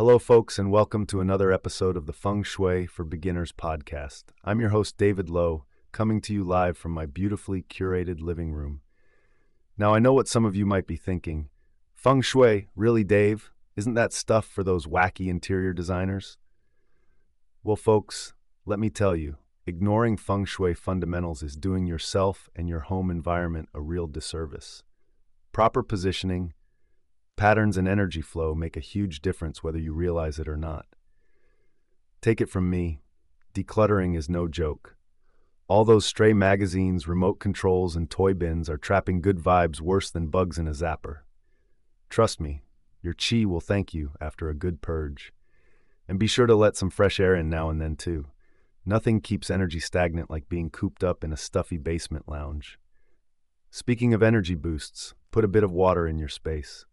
Hello, folks, and welcome to another episode of the Feng Shui for Beginners podcast. I'm your host, David Lowe, coming to you live from my beautifully curated living room. Now, I know what some of you might be thinking. Feng Shui, really, Dave? Isn't that stuff for those wacky interior designers? Well, folks, let me tell you, ignoring feng shui fundamentals is doing yourself and your home environment a real disservice. Proper positioning, patterns, and energy flow make a huge difference whether you realize it or not. Take it from me, decluttering is no joke. All those stray magazines, remote controls, and toy bins are trapping good vibes worse than bugs in a zapper. Trust me, your chi will thank you after a good purge. And be sure to let some fresh air in now and then, too. Nothing keeps energy stagnant like being cooped up in a stuffy basement lounge. Speaking of energy boosts, put a bit of water in your space.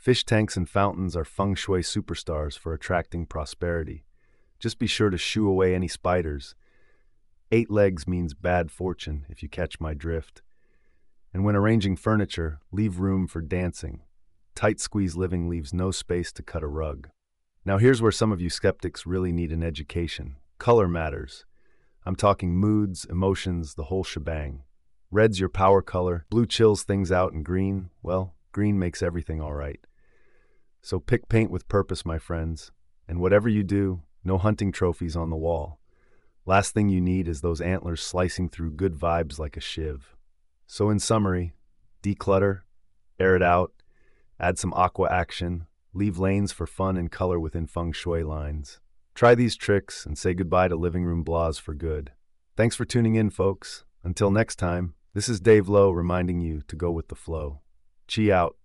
Fish tanks and fountains are feng shui superstars for attracting prosperity. Just be sure to shoo away any spiders Eight legs means bad fortune, if you catch my drift. And when arranging furniture, leave room for dancing. Tight squeeze living leaves no space to cut a rug. Now, here's where some of you skeptics really need an education. Color matters. I'm talking moods, emotions, the whole shebang. Red's your power color, blue chills things out, and green, well, green makes everything all right. So pick paint with purpose, my friends. And whatever you do, no hunting trophies on the wall. Last thing you need is those antlers slicing through good vibes like a shiv. So, in summary, declutter, air it out, add some aqua action, leave lanes for fun and color within feng shui lines. Try these tricks and say goodbye to living room blahs for good. Thanks for tuning in, folks. Until next time, this is Dave Lowe reminding you to go with the flow. Chi out.